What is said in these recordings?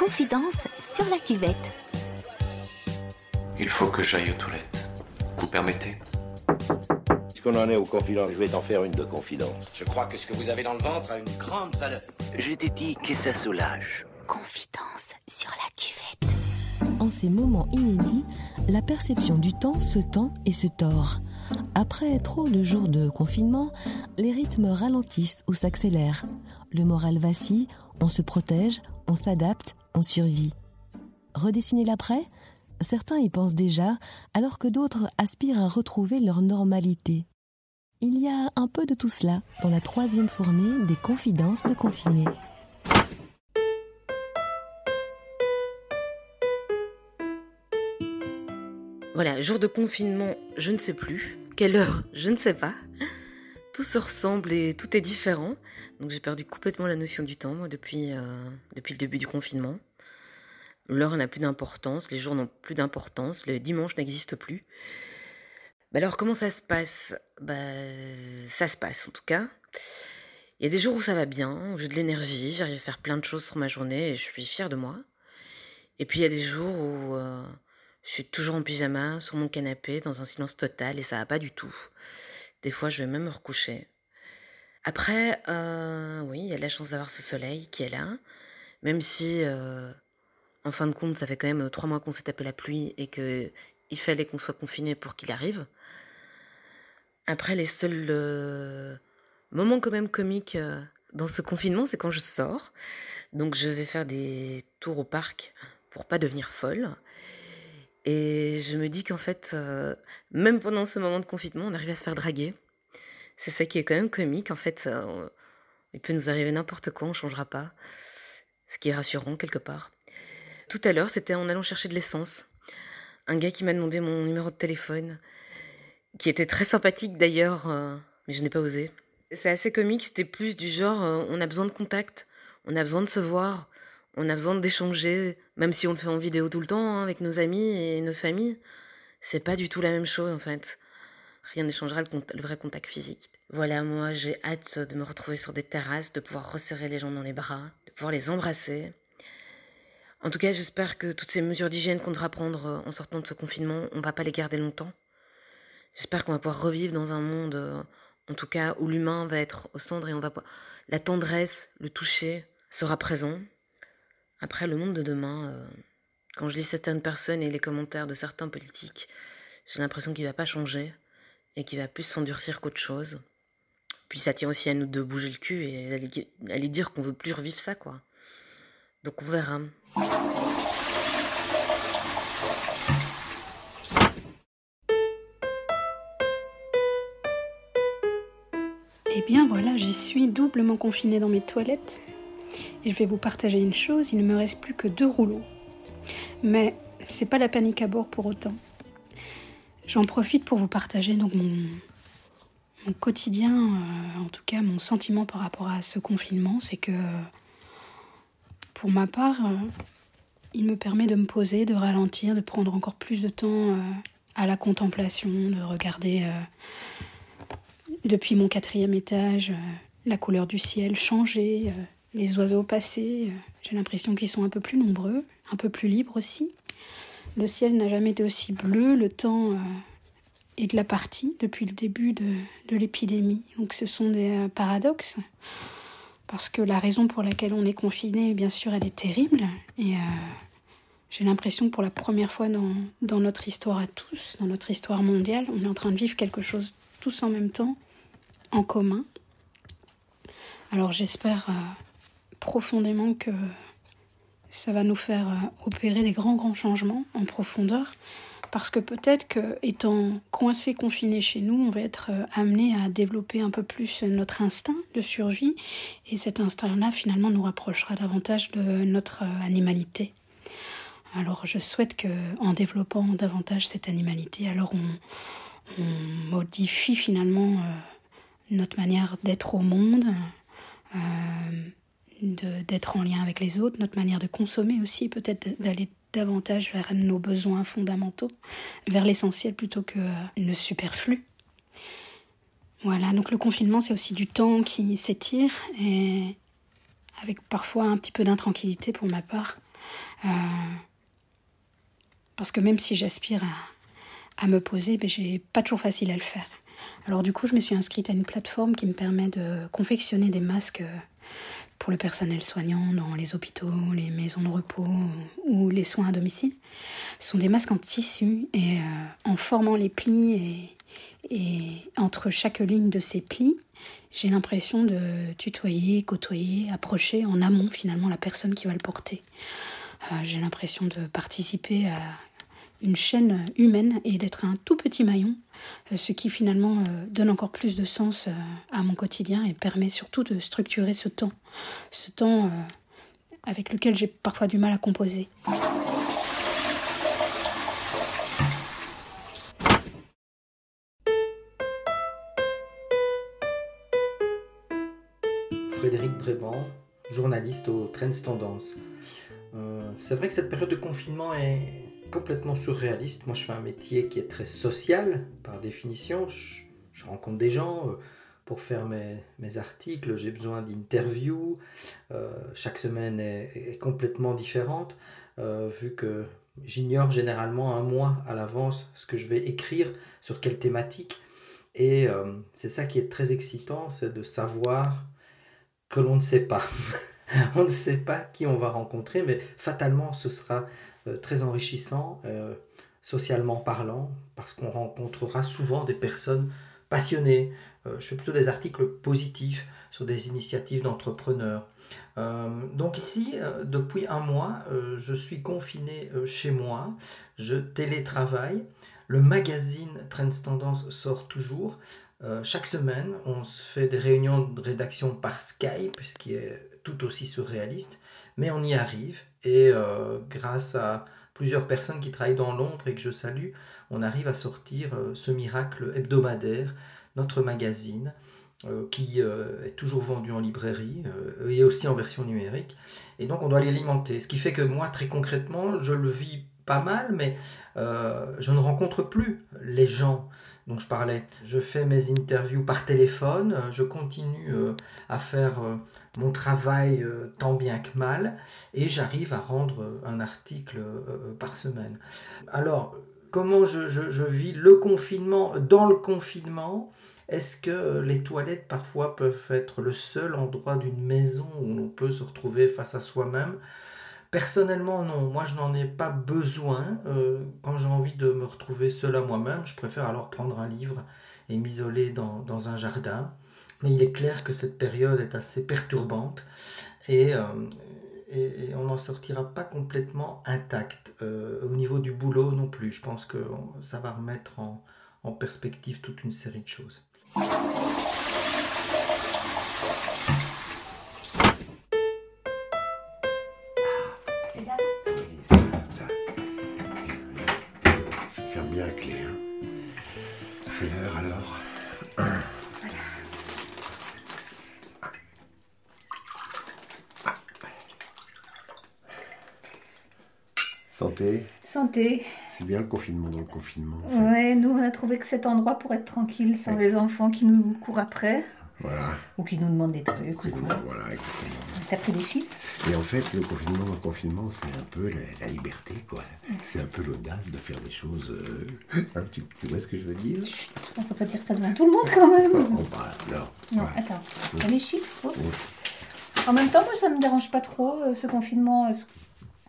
Confidence sur la cuvette. Il faut que j'aille aux toilettes. Vous permettez? Puisqu'on en est aux confidences, je vais t'en faire une de confidence. Je crois que ce que vous avez dans le ventre a une grande valeur. Je t'ai dit que ça soulage. Confidence sur la cuvette. En ces moments inédits, la perception du temps se tend et se tord. Après trop de jours de confinement, les rythmes ralentissent ou s'accélèrent. Le moral vacille, on se protège, on s'adapte, on survit. Redessiner l'après Certains y pensent déjà, alors que d'autres aspirent à retrouver leur normalité. Il y a un peu de tout cela dans la troisième fournée des confidences de confinés. Voilà, jour de confinement, je ne sais plus. Quelle heure, je ne sais pas. Tout se ressemble et tout est différent. Donc j'ai perdu complètement la notion du temps, moi, depuis, euh, depuis le début du confinement. L'heure n'a plus d'importance, les jours n'ont plus d'importance, le dimanche n'existe plus. Bah alors comment ça se passe? Bah, Ça se passe en tout cas. Il y a des jours où ça va bien, où j'ai de l'énergie, j'arrive à faire plein de choses sur ma journée et je suis fière de moi. Et puis il y a des jours où euh, je suis toujours en pyjama, sur mon canapé, dans un silence total et ça va pas du tout. Des fois je vais même me recoucher. Après, euh, oui, il y a la chance d'avoir ce soleil qui est là, même si... Euh, en fin de compte, ça fait quand même trois mois qu'on s'est tapé la pluie et que il fallait qu'on soit confiné pour qu'il arrive. Après, les seuls euh, moments quand même comiques euh, dans ce confinement, c'est quand je sors. Donc, je vais faire des tours au parc pour pas devenir folle. Et je me dis qu'en fait, euh, même pendant ce moment de confinement, on arrive à se faire draguer. C'est ça qui est quand même comique. En fait, il peut nous arriver n'importe quoi, on changera pas. Ce qui est rassurant quelque part. Tout à l'heure, c'était en allant chercher de l'essence. Un gars qui m'a demandé mon numéro de téléphone, qui était très sympathique d'ailleurs, euh, mais je n'ai pas osé. C'est assez comique, c'était plus du genre euh, on a besoin de contact, on a besoin de se voir, on a besoin d'échanger, même si on le fait en vidéo tout le temps hein, avec nos amis et nos familles. C'est pas du tout la même chose en fait. Rien n'échangera le, le, vrai contact physique. Voilà, moi j'ai hâte de me retrouver sur des terrasses, de pouvoir resserrer les gens dans les bras, de pouvoir les embrasser, en tout cas, j'espère que toutes ces mesures d'hygiène qu'on devra prendre euh, en sortant de ce confinement, on va pas les garder longtemps. J'espère qu'on va pouvoir revivre dans un monde, euh, en tout cas, où l'humain va être au centre et on va la tendresse, le toucher sera présent. Après, le monde de demain, euh, quand je lis certaines personnes et les commentaires de certains politiques, j'ai l'impression qu'il va pas changer et qu'il va plus s'endurcir qu'autre chose. Puis ça tient aussi à nous de bouger le cul et d'aller dire qu'on veut plus revivre ça, quoi. Donc on verra. Eh bien voilà, j'y suis doublement confinée dans mes toilettes. Et je vais vous partager une chose, il ne me reste plus que deux rouleaux. Mais c'est pas la panique à bord pour autant. J'en profite pour vous partager donc mon, quotidien, euh, en tout cas mon sentiment par rapport à ce confinement, c'est que pour ma part, euh, il me permet de me poser, de ralentir, de prendre encore plus de temps euh, à la contemplation, de regarder depuis mon quatrième étage la couleur du ciel changer, les oiseaux passer. J'ai l'impression qu'ils sont un peu plus nombreux, un peu plus libres aussi. Le ciel n'a jamais été aussi bleu, le temps est de la partie depuis le début de, l'épidémie. Donc ce sont des paradoxes parce que la raison pour laquelle on est confiné, bien sûr, elle est terrible. Et euh, j'ai l'impression que pour la première fois dans, notre histoire à tous, dans notre histoire mondiale, on est en train de vivre quelque chose tous en même temps, en commun. Alors j'espère euh, profondément que ça va nous faire euh, opérer des grands, grands changements en profondeur parce que peut-être que étant coincé, confiné chez nous, on va être euh, amené à développer un peu plus notre instinct de survie, et cet instinct-là finalement nous rapprochera davantage de notre euh, animalité. Alors je souhaite que, en développant davantage cette animalité, alors on, modifie finalement notre manière d'être au monde, d'être en lien avec les autres, notre manière de consommer aussi, peut-être d'aller davantage vers nos besoins fondamentaux, vers l'essentiel plutôt que le superflu. Voilà, donc le confinement, c'est aussi du temps qui s'étire et avec parfois un petit peu d'intranquillité pour ma part. Euh, parce que même si j'aspire à, me poser, ben, j'ai pas toujours facile à le faire. Alors du coup, je me suis inscrite à une plateforme qui me permet de confectionner des masques pour le personnel soignant dans les hôpitaux, les maisons de repos ou les soins à domicile. Sont des masques en tissu et euh, en formant les plis et, et entre chaque ligne de ces plis, j'ai l'impression de tutoyer, côtoyer, approcher en amont finalement la personne qui va le porter. Euh, j'ai l'impression de participer à une chaîne humaine et d'être un tout petit maillon, euh, ce qui finalement euh, donne encore plus de sens euh, à mon quotidien et permet surtout de structurer ce temps, ce temps avec lequel j'ai parfois du mal à composer. Frédéric Bréban, journaliste au Trends Tendance. c'est vrai que cette période de confinement est complètement surréaliste. Moi, je fais un métier qui est très social, par définition. Je, rencontre des gens. Euh, pour faire mes, articles, j'ai besoin d'interviews. Euh, chaque semaine est, complètement différente, euh, vu que j'ignore généralement un mois à l'avance ce que je vais écrire, sur quelle thématique. Et c'est ça qui est très excitant, c'est de savoir que l'on ne sait pas. on ne sait pas qui on va rencontrer, mais fatalement, ce sera très enrichissant, euh, socialement parlant, parce qu'on rencontrera souvent des personnes passionnées. Euh, je fais plutôt des articles positifs sur des initiatives d'entrepreneurs. donc ici, depuis un mois, je suis confiné chez moi, je télétravaille. Le magazine Trends Tendance sort toujours. chaque semaine, on se fait des réunions de rédaction par Skype, ce qui est tout aussi surréaliste, mais on y arrive. Et euh, grâce à plusieurs personnes qui travaillent dans l'ombre et que je salue, on arrive à sortir euh, ce miracle hebdomadaire, notre magazine, euh, qui est toujours vendu en librairie et aussi en version numérique. Et donc on doit l'alimenter. Ce qui fait que moi, très concrètement, je le vis pas mal, mais je ne rencontre plus les gens je parlais. Je fais mes interviews par téléphone, je continue à faire mon travail euh, tant bien que mal, et j'arrive à rendre euh, un article euh, par semaine. Alors, comment je, vis le confinement? Dans le confinement Est-ce que les toilettes parfois peuvent être le seul endroit d'une maison où l'on peut se retrouver face à soi-même? Personnellement, non. Moi, je n'en ai pas besoin. quand j'ai envie de me retrouver seul à moi-même, je préfère alors prendre un livre et m'isoler dans un jardin. Mais il est clair que cette période est assez perturbante et, euh, on n'en sortira pas complètement intact. Euh, au niveau du boulot non plus. Je pense que ça va remettre en, en perspective toute une série de choses. C'est l'heure alors. Santé. Santé. C'est bien le confinement dans le confinement. Ouais, nous on a trouvé que cet endroit pour être tranquille sans les enfants qui nous courent après. Voilà. Ou qui nous demandent des trucs. Voilà, exactement. T'as pris des chips? Et en fait, le confinement le confinement, c'est un peu la, liberté, quoi. C'est un peu l'audace de faire des choses. Euh, hein, tu, vois ce que je veux dire? On peut pas dire ça devant tout le monde quand même. Oh, bah, non, attends. T'as les chips En même temps, moi ça me dérange pas trop euh, ce confinement.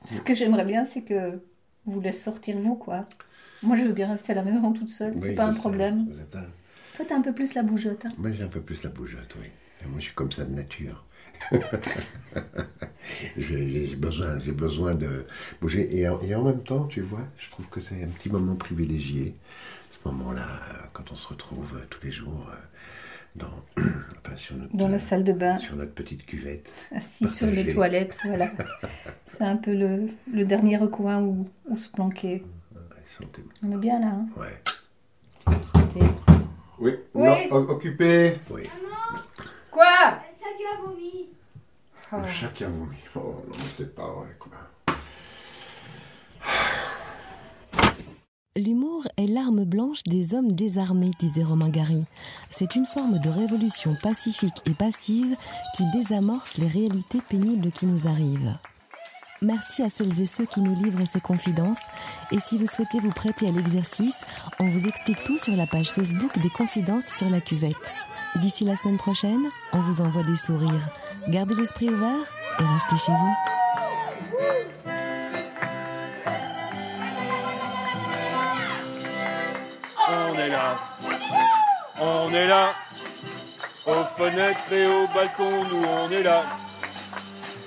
Ce que j'aimerais bien, c'est que vous laisse sortir vous, quoi. Moi, je veux bien rester à la maison toute seule, c'est pas un problème. Toi, t'as un peu plus la bougeotte. Hein. Moi, j'ai un peu plus la bougeotte, oui. moi, je suis comme ça de nature. j'ai besoin, j'ai besoin de bouger. Et en, et en, même temps, tu vois, je trouve que c'est un petit moment privilégié, ce moment-là, euh, quand on se retrouve euh, tous les jours euh, dans, sur notre, dans la salle de bain. Sur notre petite cuvette. Assis sur les toilettes, voilà. C'est un peu le, le, dernier recoin où, où se planquer. On est bien là. Hein ouais. Santé. Oui. oui. Non, occupé. Oui. Quoi? Le chat qui a vomi. Le chat qui a vomi. Oh non, c'est pas vrai quoi. L'humour est l'arme blanche des hommes désarmés, disait Romain Gary. C'est une forme de révolution pacifique et passive qui désamorce les réalités pénibles qui nous arrivent. Merci à celles et ceux qui nous livrent ces confidences. Et si vous souhaitez vous prêter à l'exercice, on vous explique tout sur la page Facebook des confidences sur la cuvette. D'ici la semaine prochaine, on vous envoie des sourires. Gardez l'esprit ouvert et restez chez vous. On est là, on est là, aux fenêtres et au balcon, nous on est là.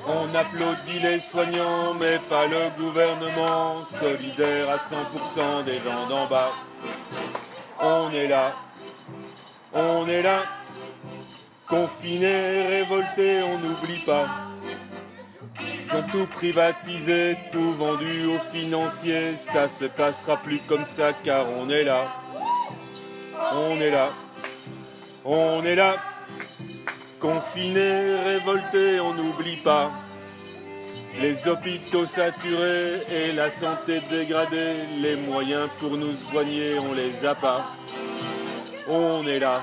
On applaudit les soignants, mais pas le gouvernement, solidaire à 100% des gens d'en bas. On est là, on est là, confinés, révoltés, on n'oublie pas. Ils ont tout privatisé, tout vendu aux financiers, ça se passera plus comme ça car on est là. On est là, on est là, confinés, révoltés, on n'oublie pas. Les hôpitaux saturés et la santé dégradée, les moyens pour nous soigner, on les a pas. On est là,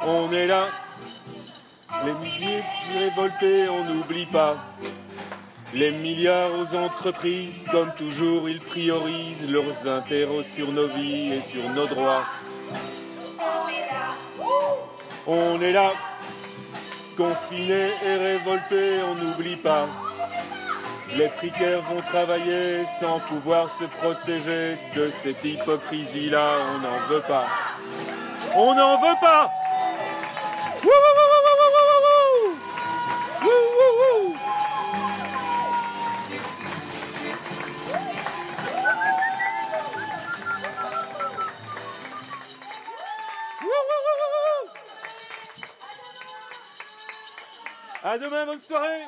on est là, les milliers révoltés, on n'oublie pas. Les milliards aux entreprises, comme toujours, ils priorisent leurs intérêts sur nos vies et sur nos droits. On est là, confinés et révoltés, on n'oublie pas. Les précaires vont travailler sans pouvoir se protéger de cette hypocrisie-là, on n'en veut pas. On n'en veut pas À demain, bonne soirée